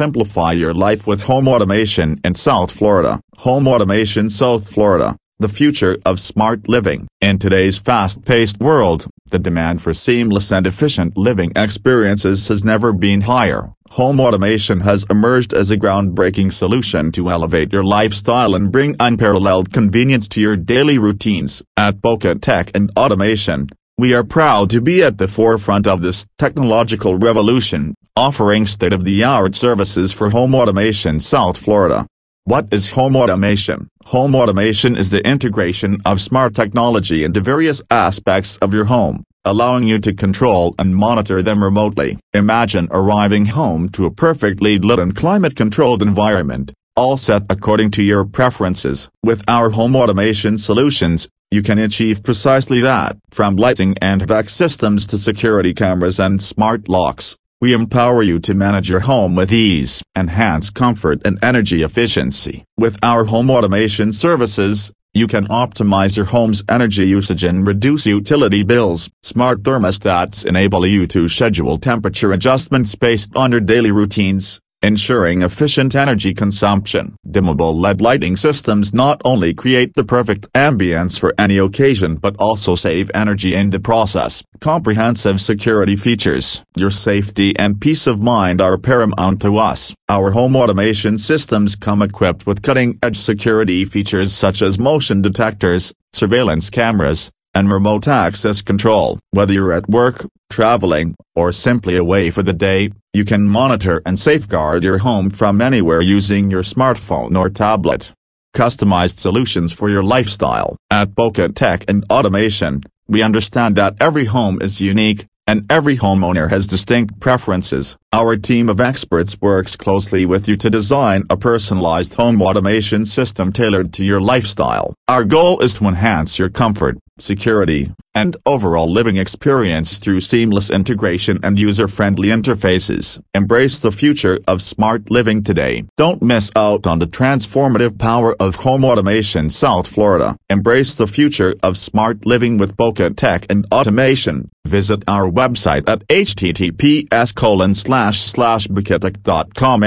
simplify your life with home automation in South Florida. Home Automation South Florida, the future of smart living. In today's fast-paced world, the demand for seamless and efficient living experiences has never been higher. Home automation has emerged as a groundbreaking solution to elevate your lifestyle and bring unparalleled convenience to your daily routines. At Boca Tech and Automation, we are proud to be at the forefront of this technological revolution, offering state-of-the-art services for home automation South Florida. What is home automation? Home automation is the integration of smart technology into various aspects of your home, allowing you to control and monitor them remotely. Imagine arriving home to a perfectly lit and climate-controlled environment, all set according to your preferences. With our home automation solutions, you can achieve precisely that. From lighting and HVAC systems to security cameras and smart locks, we empower you to manage your home with ease. Enhance comfort and energy efficiency. With our home automation services, you can optimize your home's energy usage and reduce utility bills. Smart thermostats enable you to schedule temperature adjustments based on your daily routines ensuring efficient energy consumption. Dimmable LED lighting systems not only create the perfect ambience for any occasion but also save energy in the process. Comprehensive security features. Your safety and peace of mind are paramount to us. Our home automation systems come equipped with cutting-edge security features such as motion detectors, surveillance cameras, and remote access control. Whether you're at work, traveling, or simply away for the day, you can monitor and safeguard your home from anywhere using your smartphone or tablet. Customized solutions for your lifestyle. At Boca Tech and Automation, we understand that every home is unique, and every homeowner has distinct preferences. Our team of experts works closely with you to design a personalized home automation system tailored to your lifestyle. Our goal is to enhance your comfort, security, and overall living experience through seamless integration and user-friendly interfaces. Embrace the future of smart living today. Don't miss out on the transformative power of home automation South Florida. Embrace the future of smart living with Boca Tech and Automation. Visit our website at https colon slash slash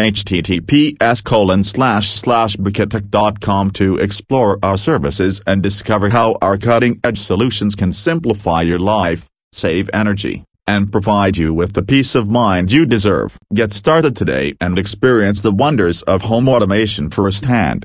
https colon slash slash to explore our services and discover how our cutting-edge solutions can simplify your life, save energy, and provide you with the peace of mind you deserve. Get started today and experience the wonders of home automation firsthand.